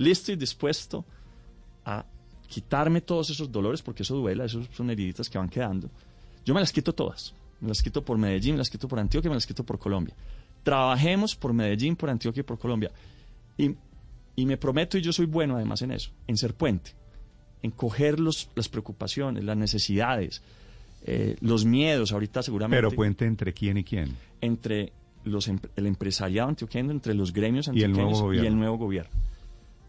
listo y dispuesto a quitarme todos esos dolores, porque eso duela, esos son heriditas que van quedando. Yo me las quito todas. Me las quito por Medellín, me las quito por Antioquia, me las quito por Colombia. Trabajemos por Medellín, por Antioquia y por Colombia. Y, y me prometo, y yo soy bueno además en eso, en ser puente, en coger los, las preocupaciones, las necesidades, eh, los miedos, ahorita seguramente. Pero puente entre quién y quién. Entre los, em, el empresariado antioqueño, entre los gremios antioqueños y el nuevo gobierno.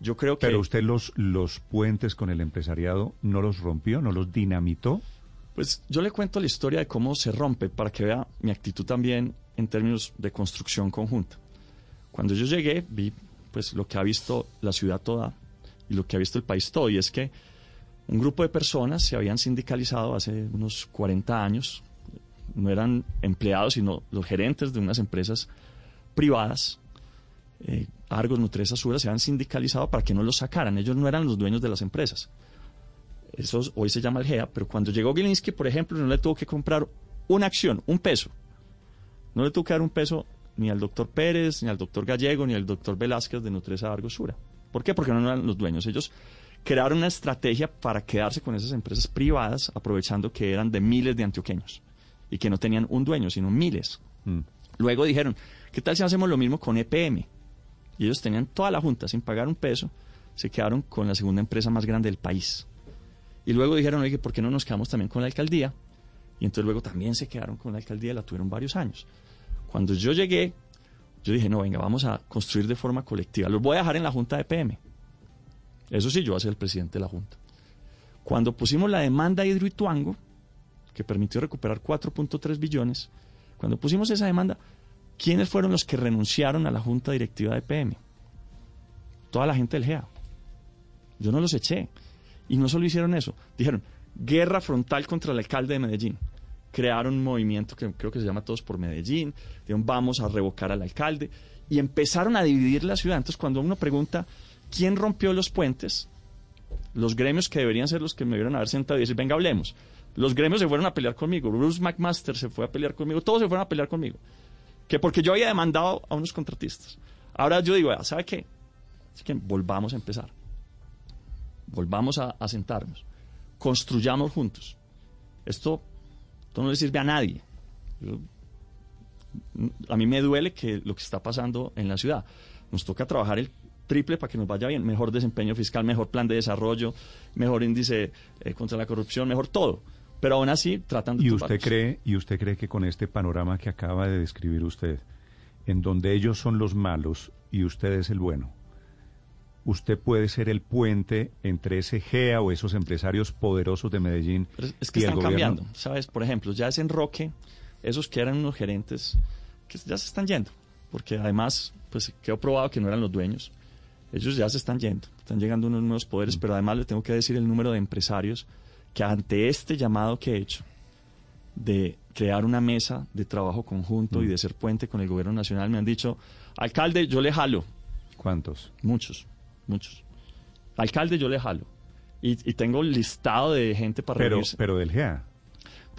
Yo creo que... Pero usted los, los puentes con el empresariado no los rompió, no los dinamitó. Pues yo le cuento la historia de cómo se rompe para que vea mi actitud también en términos de construcción conjunta. Cuando yo llegué vi pues lo que ha visto la ciudad toda y lo que ha visto el país todo y es que un grupo de personas se habían sindicalizado hace unos 40 años, no eran empleados sino los gerentes de unas empresas privadas eh, Argos, Nutresa, Sura se han sindicalizado para que no los sacaran. Ellos no eran los dueños de las empresas. Eso hoy se llama el GEA, pero cuando llegó Gilinski, por ejemplo, no le tuvo que comprar una acción, un peso. No le tuvo que dar un peso ni al doctor Pérez, ni al doctor Gallego, ni al doctor Velázquez de Nutresa Argos Sura. ¿Por qué? Porque no eran los dueños. Ellos crearon una estrategia para quedarse con esas empresas privadas, aprovechando que eran de miles de antioqueños y que no tenían un dueño, sino miles. Mm. Luego dijeron, ¿qué tal si hacemos lo mismo con EPM? Y ellos tenían toda la junta sin pagar un peso, se quedaron con la segunda empresa más grande del país. Y luego dijeron, oye, ¿por qué no nos quedamos también con la alcaldía? Y entonces luego también se quedaron con la alcaldía, la tuvieron varios años. Cuando yo llegué, yo dije, no, venga, vamos a construir de forma colectiva. Los voy a dejar en la junta de PM. Eso sí, yo voy a ser el presidente de la junta. Cuando pusimos la demanda Hidroituango, que permitió recuperar 4.3 billones, cuando pusimos esa demanda, ¿Quiénes fueron los que renunciaron a la junta directiva de PM? Toda la gente del GEA. Yo no los eché. Y no solo hicieron eso, dijeron, guerra frontal contra el alcalde de Medellín. Crearon un movimiento que creo que se llama Todos por Medellín, dijeron, vamos a revocar al alcalde. Y empezaron a dividir la ciudad. Entonces, cuando uno pregunta, ¿quién rompió los puentes? Los gremios que deberían ser los que me debieron haber sentado y decir, venga, hablemos. Los gremios se fueron a pelear conmigo. Bruce McMaster se fue a pelear conmigo. Todos se fueron a pelear conmigo que porque yo había demandado a unos contratistas. Ahora yo digo, ¿sabe qué? Volvamos a empezar. Volvamos a, sentarnos. Construyamos juntos. Esto, no le sirve a nadie. a mí me duele que lo que está pasando en la ciudad. Nos toca trabajar el triple para que nos vaya bien. Mejor desempeño fiscal, mejor plan de desarrollo, mejor índice eh, contra la corrupción, mejor todo pero aún así tratan de ¿Y usted cree y usted cree que con este panorama que acaba de describir usted, en donde ellos son los malos y usted es el bueno, usted puede ser el puente entre ese GEA o esos empresarios poderosos de Medellín es que están cambiando, ¿sabes? Por ejemplo, ya es en Roque, esos que eran unos gerentes que ya se están yendo, porque además pues quedó probado que no eran los dueños. Ellos ya se están yendo, están llegando unos nuevos poderes, mm. pero además le tengo que decir el número de empresarios que ante este llamado que he hecho de crear una mesa de trabajo conjunto y mm. de ser puente con el gobierno nacional, me han dicho, alcalde, yo le jalo. ¿Cuántos? Muchos, muchos. Alcalde, yo le jalo. Y, tengo listado de gente para pero, Pero del GEA.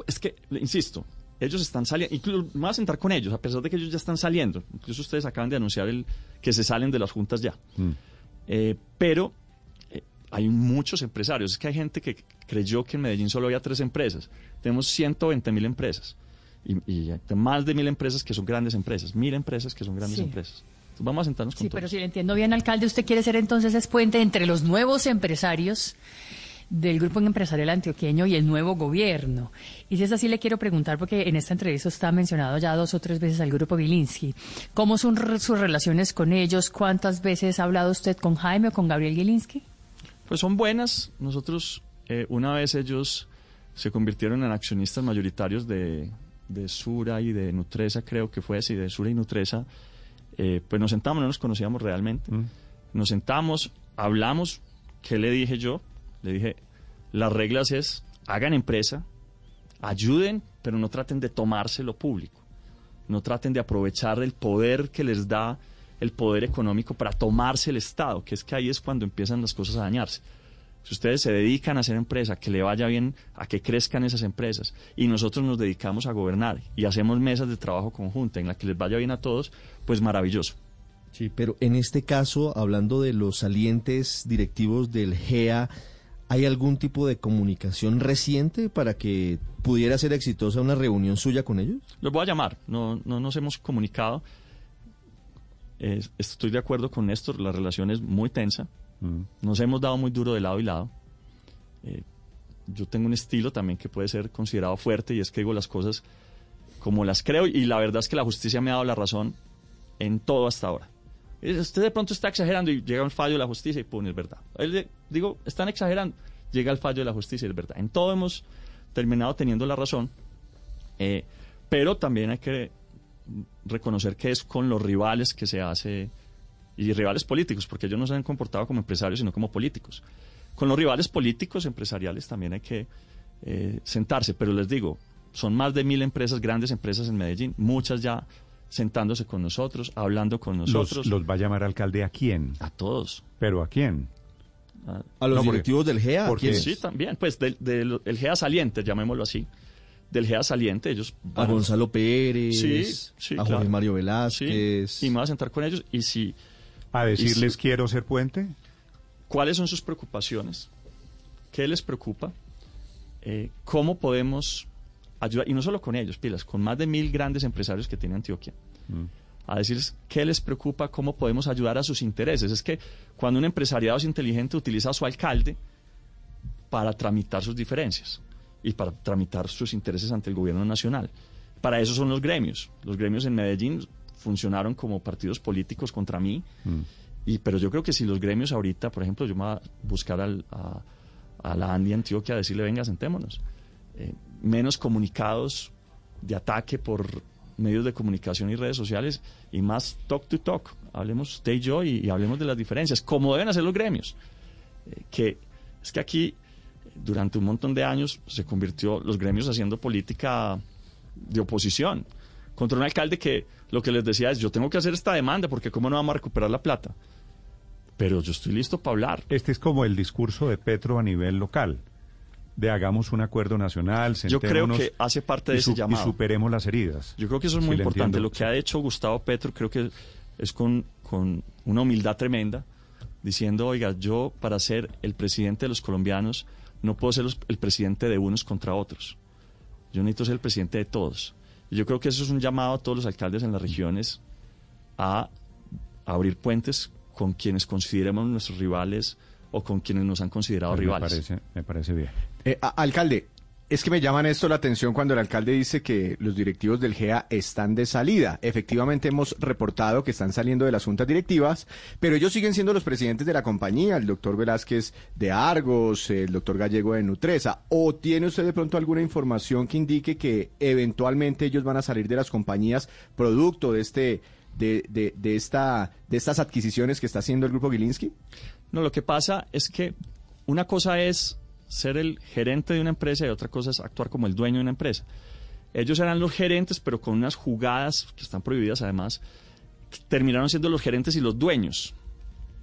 Es que, insisto, ellos están saliendo, incluso me voy a sentar con ellos, a pesar de que ellos ya están saliendo. Incluso ustedes acaban de anunciar el, que se salen de las juntas ya. Mm. Eh, pero hay muchos empresarios. Es que hay gente que creyó que en Medellín solo había tres empresas. Tenemos 120 mil empresas. Y, más de mil empresas que son grandes empresas. Mil empresas que son grandes empresas. Entonces vamos a sentarnos con Sí, pero si le entiendo bien, alcalde, usted quiere ser entonces ese puente entre los nuevos empresarios del Grupo Empresarial Antioqueño y el nuevo gobierno. Y si es así, le quiero preguntar, porque en esta entrevista está mencionado ya dos o tres veces al Grupo Gilinski. ¿Cómo son sus relaciones con ellos? ¿Cuántas veces ha hablado usted con Jaime o con Gabriel Gilinski? Pues son buenas. Nosotros, eh, una vez ellos se convirtieron en accionistas mayoritarios de, Sura y de Nutresa, creo que fue así, de Sura y Nutresa, eh, pues nos sentamos, no nos conocíamos realmente. Mm. Nos sentamos, hablamos, ¿qué le dije yo? Le dije, las reglas es, hagan empresa, ayuden, pero no traten de tomarse lo público. No traten de aprovechar el poder que les da el poder económico para tomarse el Estado, que es que ahí es cuando empiezan las cosas a dañarse. Si ustedes se dedican a hacer empresa, que le vaya bien, a que crezcan esas empresas, y nosotros nos dedicamos a gobernar y hacemos mesas de trabajo conjunta en las que les vaya bien a todos, pues maravilloso. Sí, pero en este caso, hablando de los salientes directivos del GEA, ¿hay algún tipo de comunicación reciente para que pudiera ser exitosa una reunión suya con ellos? Los voy a llamar, no, no nos hemos comunicado. Eh, estoy de acuerdo con Néstor, la relación es muy tensa. Mm. Nos hemos dado muy duro de lado y lado. Eh, yo tengo un estilo también que puede ser considerado fuerte y es que digo las cosas como las creo y la verdad es que la justicia me ha dado la razón en todo hasta ahora. Usted de pronto está exagerando y llega un fallo de la justicia y pone es verdad. digo, están exagerando, llega el fallo de la justicia y es verdad. En todo hemos terminado teniendo la razón, eh, pero también hay que reconocer que es con los rivales que se hace, y rivales políticos, porque ellos no se han comportado como empresarios, sino como políticos. Con los rivales políticos, empresariales, también hay que eh, sentarse, pero les digo, son más de mil empresas, grandes empresas en Medellín, muchas ya sentándose con nosotros, hablando con nosotros. ¿Los, va a llamar alcalde a quién? A todos. ¿Pero a quién? A, los directivos del GEA. Porque, sí, también, pues del, el GEA saliente, llamémoslo así. Del GEA saliente, ellos... a Gonzalo Pérez, a Jorge Mario Velázquez. y me voy a sentar con ellos y si... ¿A decirles quiero ser puente? ¿Cuáles son sus preocupaciones? ¿Qué les preocupa? Eh, ¿Cómo podemos ayudar? Y no solo con ellos, pilas, con más de mil grandes empresarios que tiene Antioquia. Mm. A decirles qué les preocupa, cómo podemos ayudar a sus intereses. Es que cuando un empresariado es inteligente utiliza a su alcalde para tramitar sus diferencias y para tramitar sus intereses ante el gobierno nacional. Para eso son los gremios. Los gremios en Medellín funcionaron como partidos políticos contra mí. Mm. Y, pero yo creo que si los gremios ahorita, por ejemplo, yo me voy a buscar a, la Andy Antioquia a decirle, venga, sentémonos. Eh, menos comunicados de ataque por medios de comunicación y redes sociales y más talk to talk. Hablemos usted y yo y, hablemos de las diferencias, como deben hacer los gremios. Eh, que es que aquí, durante un montón de años, se convirtió los gremios haciendo política de oposición contra un alcalde que lo que les decía es, yo tengo que hacer esta demanda porque cómo no vamos a recuperar la plata pero yo estoy listo para hablar. Este es como el discurso de Petro a nivel local, de hagamos un acuerdo nacional, Yo creo que hace parte de ese llamado. Y superemos las heridas. Yo creo que eso es muy importante. Lo que ha hecho Gustavo Petro creo que es con, con una humildad tremenda, diciendo, oiga, yo para ser el presidente de los colombianos no puedo ser el presidente de unos contra otros. Yo necesito ser el presidente de todos. Y yo creo que eso es un llamado a todos los alcaldes en las regiones a abrir puentes con quienes consideremos nuestros rivales o con quienes nos han considerado rivales. Me parece, me parece bien. Eh, alcalde, es que me llaman esto la atención cuando el alcalde dice que los directivos del GEA están de salida. Efectivamente hemos reportado que están saliendo de las juntas directivas, pero ellos siguen siendo los presidentes de la compañía, el doctor Velázquez de Argos, el doctor Gallego de Nutresa. ¿O tiene usted de pronto alguna información que indique que eventualmente ellos van a salir de las compañías producto de este de, de, de, esta, de estas adquisiciones que está haciendo el grupo Gilinski? No, lo que pasa es que una cosa es ser el gerente de una empresa y otra cosa es actuar como el dueño de una empresa. Ellos eran los gerentes, pero con unas jugadas que están prohibidas además, terminaron siendo los gerentes y los dueños,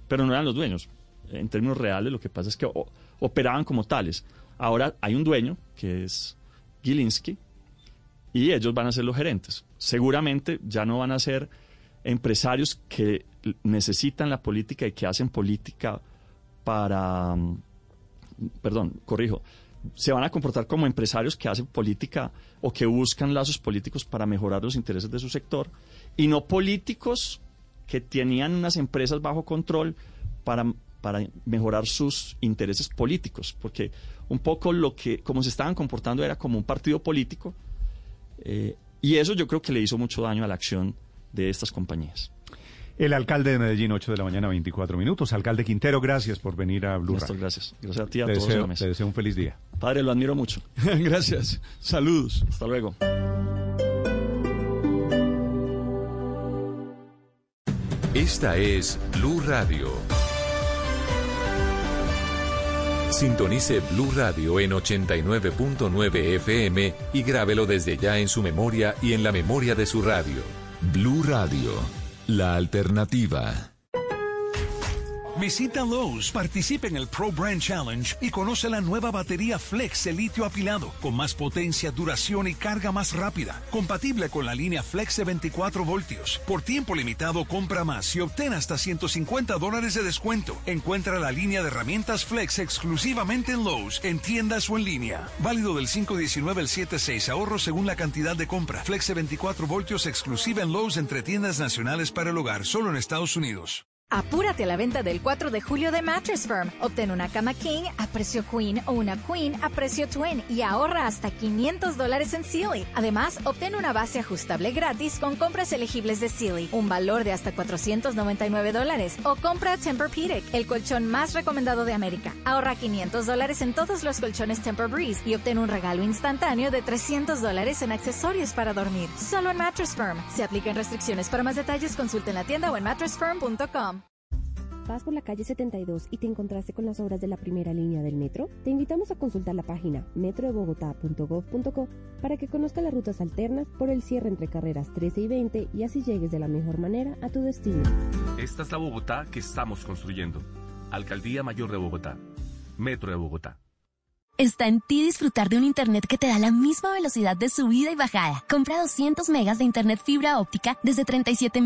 pero no eran los dueños. En términos reales, lo que pasa es que operaban como tales. Ahora hay un dueño, que es Gilinski, y ellos van a ser los gerentes. Seguramente ya no van a ser empresarios que necesitan la política y que hacen política para, mm, perdón, corrijo, se van a comportar como empresarios que hacen política o que buscan lazos políticos para mejorar los intereses de su sector y no políticos que tenían unas empresas bajo control para, para mejorar sus intereses políticos, porque un poco lo que, como se estaban comportando era como un partido político eh, y eso yo creo que le hizo mucho daño a la acción de estas compañías. El alcalde de Medellín, 8 de la mañana, 24 minutos. Alcalde Quintero, gracias por venir a Blue Radio. Gracias. Gracias a ti, a te todos deseo, Te deseo un feliz día. Padre, lo admiro mucho. gracias. Saludos. Hasta luego. Esta es Blue Radio. Sintonice Blue Radio en 89.9 FM y grábelo desde ya en su memoria y en la memoria de su radio. Blue Radio, la alternativa. Visita Lowe's, participe en el Pro Brand Challenge y conoce la nueva batería Flex de litio apilado, con más potencia, duración y carga más rápida, compatible con la línea Flex de 24 voltios. Por tiempo limitado, compra más y obtén hasta 150 dólares de descuento. Encuentra la línea de herramientas Flex exclusivamente en Lowe's, en tiendas o en línea. Válido del 519 al 76, ahorro según la cantidad de compra. Flex de 24 voltios exclusiva en Lowe's entre tiendas nacionales para el hogar, solo en Estados Unidos. Apúrate a la venta del 4 de julio de Mattress Firm. Obtén una cama King a precio Queen o una Queen a precio Twin y ahorra hasta 500 dólares en Sealy. Además, obtén una base ajustable gratis con compras elegibles de Sealy, un valor de hasta 499 dólares. O compra Tempur-Pedic, el colchón más recomendado de América. Ahorra 500 dólares en todos los colchones Temper Breeze y obtén un regalo instantáneo de 300 dólares en accesorios para dormir. Solo en Mattress Firm. Se aplican restricciones. Para más detalles, consulte en la tienda o en mattressfirm.com. ¿Vas por la calle 72 y te encontraste con las obras de la primera línea del metro? Te invitamos a consultar la página metrodebogotá.gov.co para que conozcas las rutas alternas por el cierre entre carreras 13 y 20 y así llegues de la mejor manera a tu destino. Esta es la Bogotá que estamos construyendo. Alcaldía Mayor de Bogotá. Metro de Bogotá. Está en ti disfrutar de un Internet que te da la misma velocidad de subida y bajada. Compra 200 megas de Internet fibra óptica desde 37